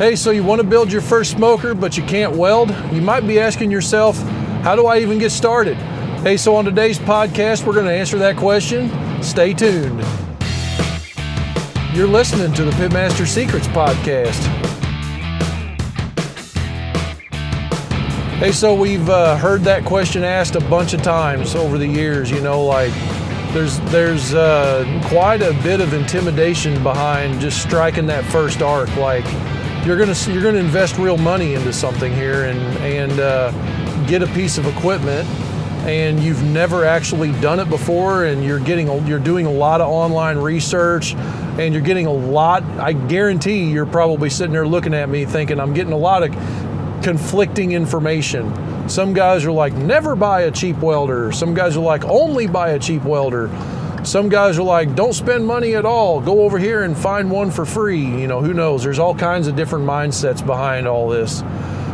Hey, so you want to build your first smoker, but you can't weld? You might be asking yourself, how do I even get started? Hey, so on today's podcast, we're going to answer that question. Stay tuned. You're listening to the Pitmaster Secrets podcast. Hey, so we've uh, heard that question asked a bunch of times over the years. You know, like there's there's uh, quite a bit of intimidation behind just striking that first arc. Like you're gonna you're gonna invest real money into something here and and uh, get a piece of equipment and you've never actually done it before and you're getting you're doing a lot of online research and you're getting a lot I guarantee you're probably sitting there looking at me thinking I'm getting a lot of conflicting information. Some guys are like, never buy a cheap welder. Some guys are like, only buy a cheap welder. Some guys are like, don't spend money at all. Go over here and find one for free. You know, who knows? There's all kinds of different mindsets behind all this.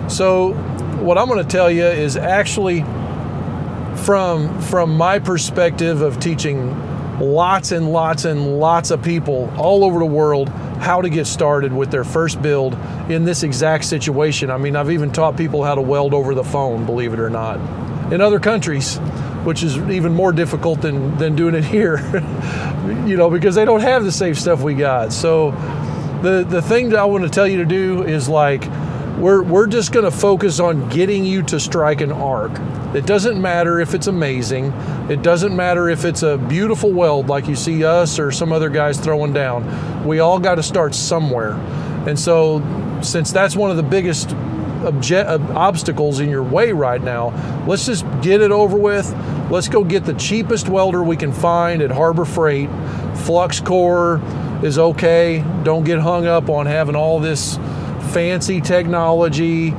So, what I'm going to tell you is actually from from my perspective of teaching lots and lots and lots of people all over the world how to get started with their first build in this exact situation. I mean, I've even taught people how to weld over the phone, believe it or not, in other countries, which is even more difficult than, than doing it here, you know, because they don't have the safe stuff we got. So, the, the thing that I want to tell you to do is like, we're, we're just going to focus on getting you to strike an arc. It doesn't matter if it's amazing. It doesn't matter if it's a beautiful weld like you see us or some other guys throwing down. We all got to start somewhere. And so, since that's one of the biggest obje- obstacles in your way right now, let's just get it over with. Let's go get the cheapest welder we can find at Harbor Freight. Flux core is okay. Don't get hung up on having all this fancy technology.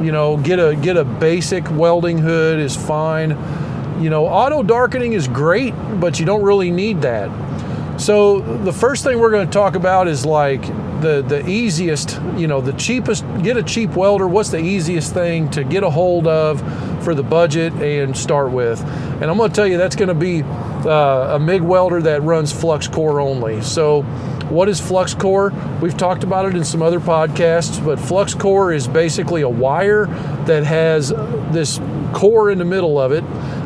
You know, get a get a basic welding hood is fine. You know, auto darkening is great, but you don't really need that. So the first thing we're going to talk about is like the the easiest, you know, the cheapest. Get a cheap welder. What's the easiest thing to get a hold of for the budget and start with? And I'm going to tell you that's going to be uh, a MIG welder that runs flux core only. So what is flux core? We've talked about it in some other podcasts, but flux core is basically a wire that has this core in the middle of it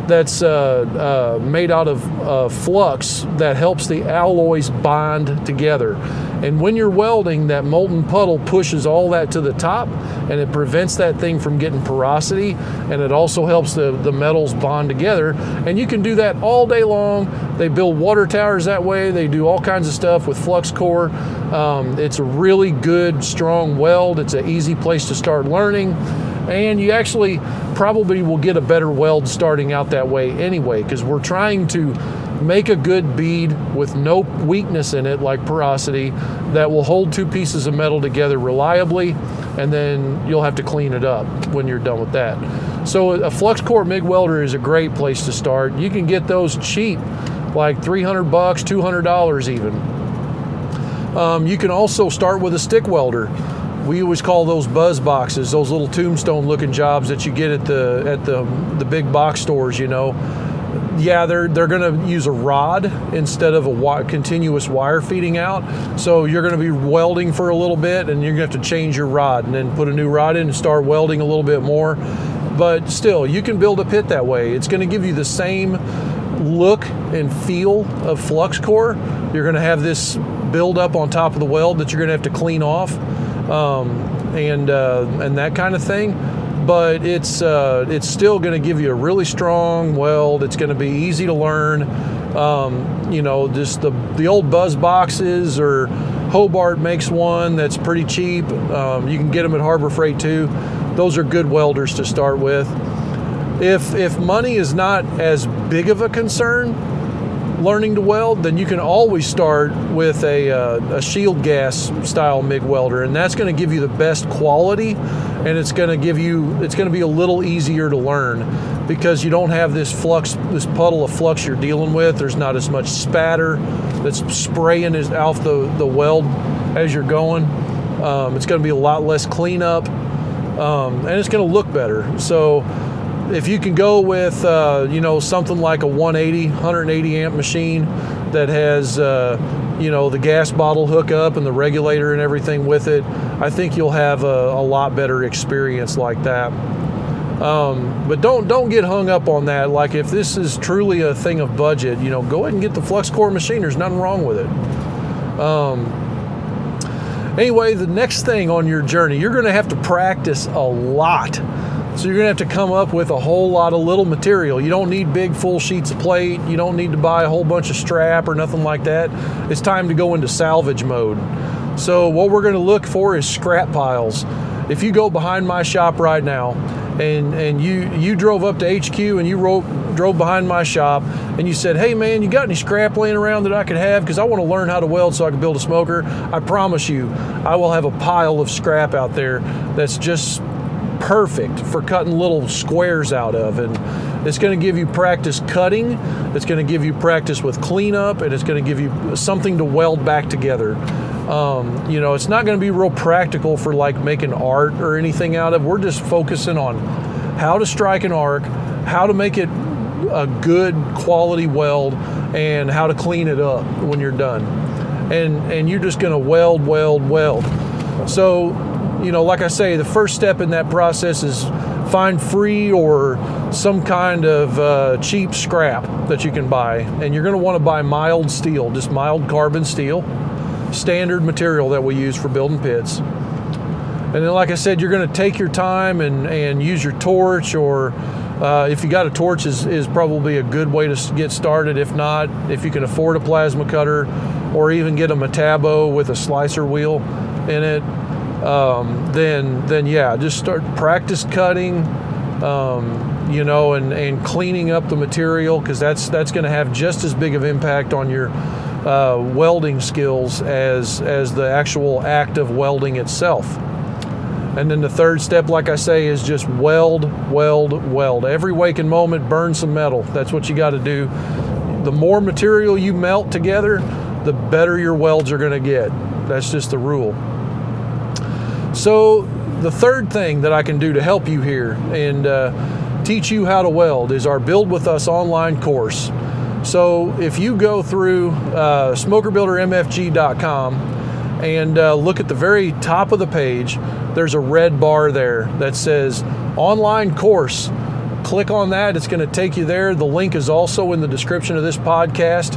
that's uh, uh, made out of uh, flux that helps the alloys bond together. And when you're welding, that molten puddle pushes all that to the top and it prevents that thing from getting porosity and it also helps the, the metals bond together. And you can do that all day long. They build water towers that way, they do all kinds of stuff with flux core. Um, it's a really good, strong weld, it's an easy place to start learning and you actually probably will get a better weld starting out that way anyway because we're trying to make a good bead with no weakness in it like porosity that will hold two pieces of metal together reliably and then you'll have to clean it up when you're done with that. So a flux core mig welder is a great place to start. You can get those cheap like 300 bucks 200 dollars even. Um, you can also start with a stick welder we always call those buzz boxes, those little tombstone looking jobs that you get at the at the the big box stores, you know. Yeah, they're they're going to use a rod instead of a wi- continuous wire feeding out. So you're going to be welding for a little bit, and you're going to have to change your rod and then put a new rod in and start welding a little bit more. But still, you can build a pit that way. It's going to give you the same look and feel of flux core. You're going to have this build up on top of the weld that you're going to have to clean off um, and uh, and that kind of thing. But it's uh, it's still going to give you a really strong weld. It's going to be easy to learn. Um, you know, just the the old buzz boxes or Hobart makes one that's pretty cheap. Um, you can get them at Harbor Freight too. Those are good welders to start with. If if money is not as big of a concern, learning to weld, then you can always start with a, uh, a shield gas style MIG welder, and that's going to give you the best quality, and it's going to give you it's going to be a little easier to learn because you don't have this flux, this puddle of flux you're dealing with. There's not as much spatter that's spraying is off the the weld as you're going. Um, it's going to be a lot less cleanup, um, and it's going to look better. So if you can go with uh, you know something like a 180 180 amp machine that has uh, you know the gas bottle hookup and the regulator and everything with it I think you'll have a, a lot better experience like that. Um, but don't don't get hung up on that. Like if this is truly a thing of budget, you know, go ahead and get the flux core machine. There's nothing wrong with it. Um, anyway, the next thing on your journey, you're going to have to practice a lot. So you're going to have to come up with a whole lot of little material. You don't need big full sheets of plate. You don't need to buy a whole bunch of strap or nothing like that. It's time to go into salvage mode. So what we're going to look for is scrap piles. If you go behind my shop right now and and you you drove up to HQ and you drove behind my shop and you said, "Hey man, you got any scrap laying around that I could have because I want to learn how to weld so I can build a smoker." I promise you, I will have a pile of scrap out there that's just perfect for cutting little squares out of and it's going to give you practice cutting it's going to give you practice with cleanup and it's going to give you something to weld back together um, you know, it's not going to be real practical for like making art or anything out of. We're just focusing on how to strike an arc, how to make it a good quality weld, and how to clean it up when you're done. And and you're just going to weld, weld, weld. So, you know, like I say, the first step in that process is find free or some kind of uh, cheap scrap that you can buy, and you're going to want to buy mild steel, just mild carbon steel standard material that we use for building pits. And then, like I said, you're going to take your time and, and use your torch, or uh, if you got a torch, is, is probably a good way to get started. If not, if you can afford a plasma cutter, or even get a Metabo with a slicer wheel in it, um, then then yeah, just start practice cutting, um, you know, and, and cleaning up the material because that's that's going to have just as big of impact on your uh, welding skills as as the actual act of welding itself. And then the third step, like I say, is just weld, weld, weld. Every waking moment, burn some metal. That's what you got to do. The more material you melt together, the better your welds are going to get. That's just the rule. So, the third thing that I can do to help you here and uh, teach you how to weld is our Build With Us online course. So if you go through uh, smokerbuildermfg.com and uh, look at the very top of the page, there's a red bar there that says online course. Click on that, it's going to take you there. The link is also in the description of this podcast.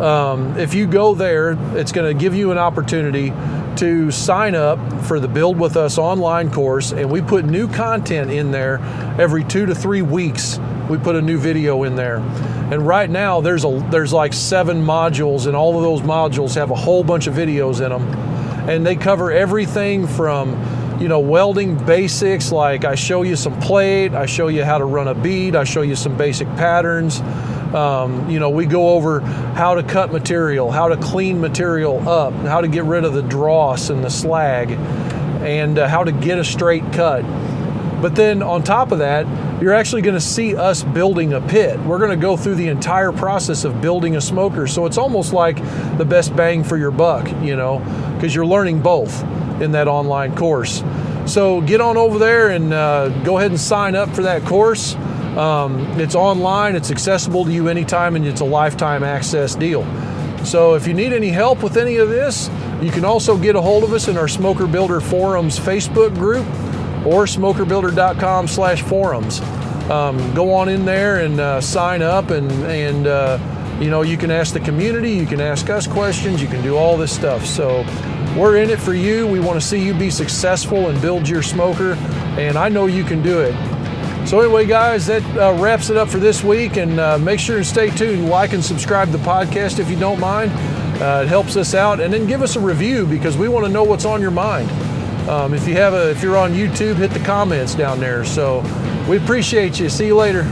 Um, if you go there, it's going to give you an opportunity to sign up for the Build With Us online course, and we put new content in there every two to three weeks. We put a new video in there. And right now there's a there's like seven modules and all of those modules have a whole bunch of videos in them. And they cover everything from you know welding basics like I show you some plate, I show you how to run a bead, I show you some basic patterns. Um, you know, we go over how to cut material, how to clean material up, how to get rid of the dross and the slag, and uh, how to get a straight cut. But then on top of that, you're actually going to see us building a pit. We're going to go through the entire process of building a smoker. So it's almost like the best bang for your buck, you know, because you're learning both in that online course. So get on over there and uh, go ahead and sign up for that course. Um, it's online, it's accessible to you anytime, and it's a lifetime access deal. So if you need any help with any of this, you can also get a hold of us in our Smoker Builder Forums Facebook group or smokerbuilder.com slash forums. Um, go on in there and uh, sign up and, and uh, you know, you can ask the community, you can ask us questions, you can do all this stuff. So we're in it for you. We want to see you be successful and build your smoker, and I know you can do it. So anyway, guys, that uh, wraps it up for this week, and uh, make sure and stay tuned. Like and subscribe to the podcast if you don't mind. Uh, it helps us out, and then give us a review because we want to know what's on your mind. Um, if you have a, if you're on YouTube, hit the comments down there. So we appreciate you. See you later.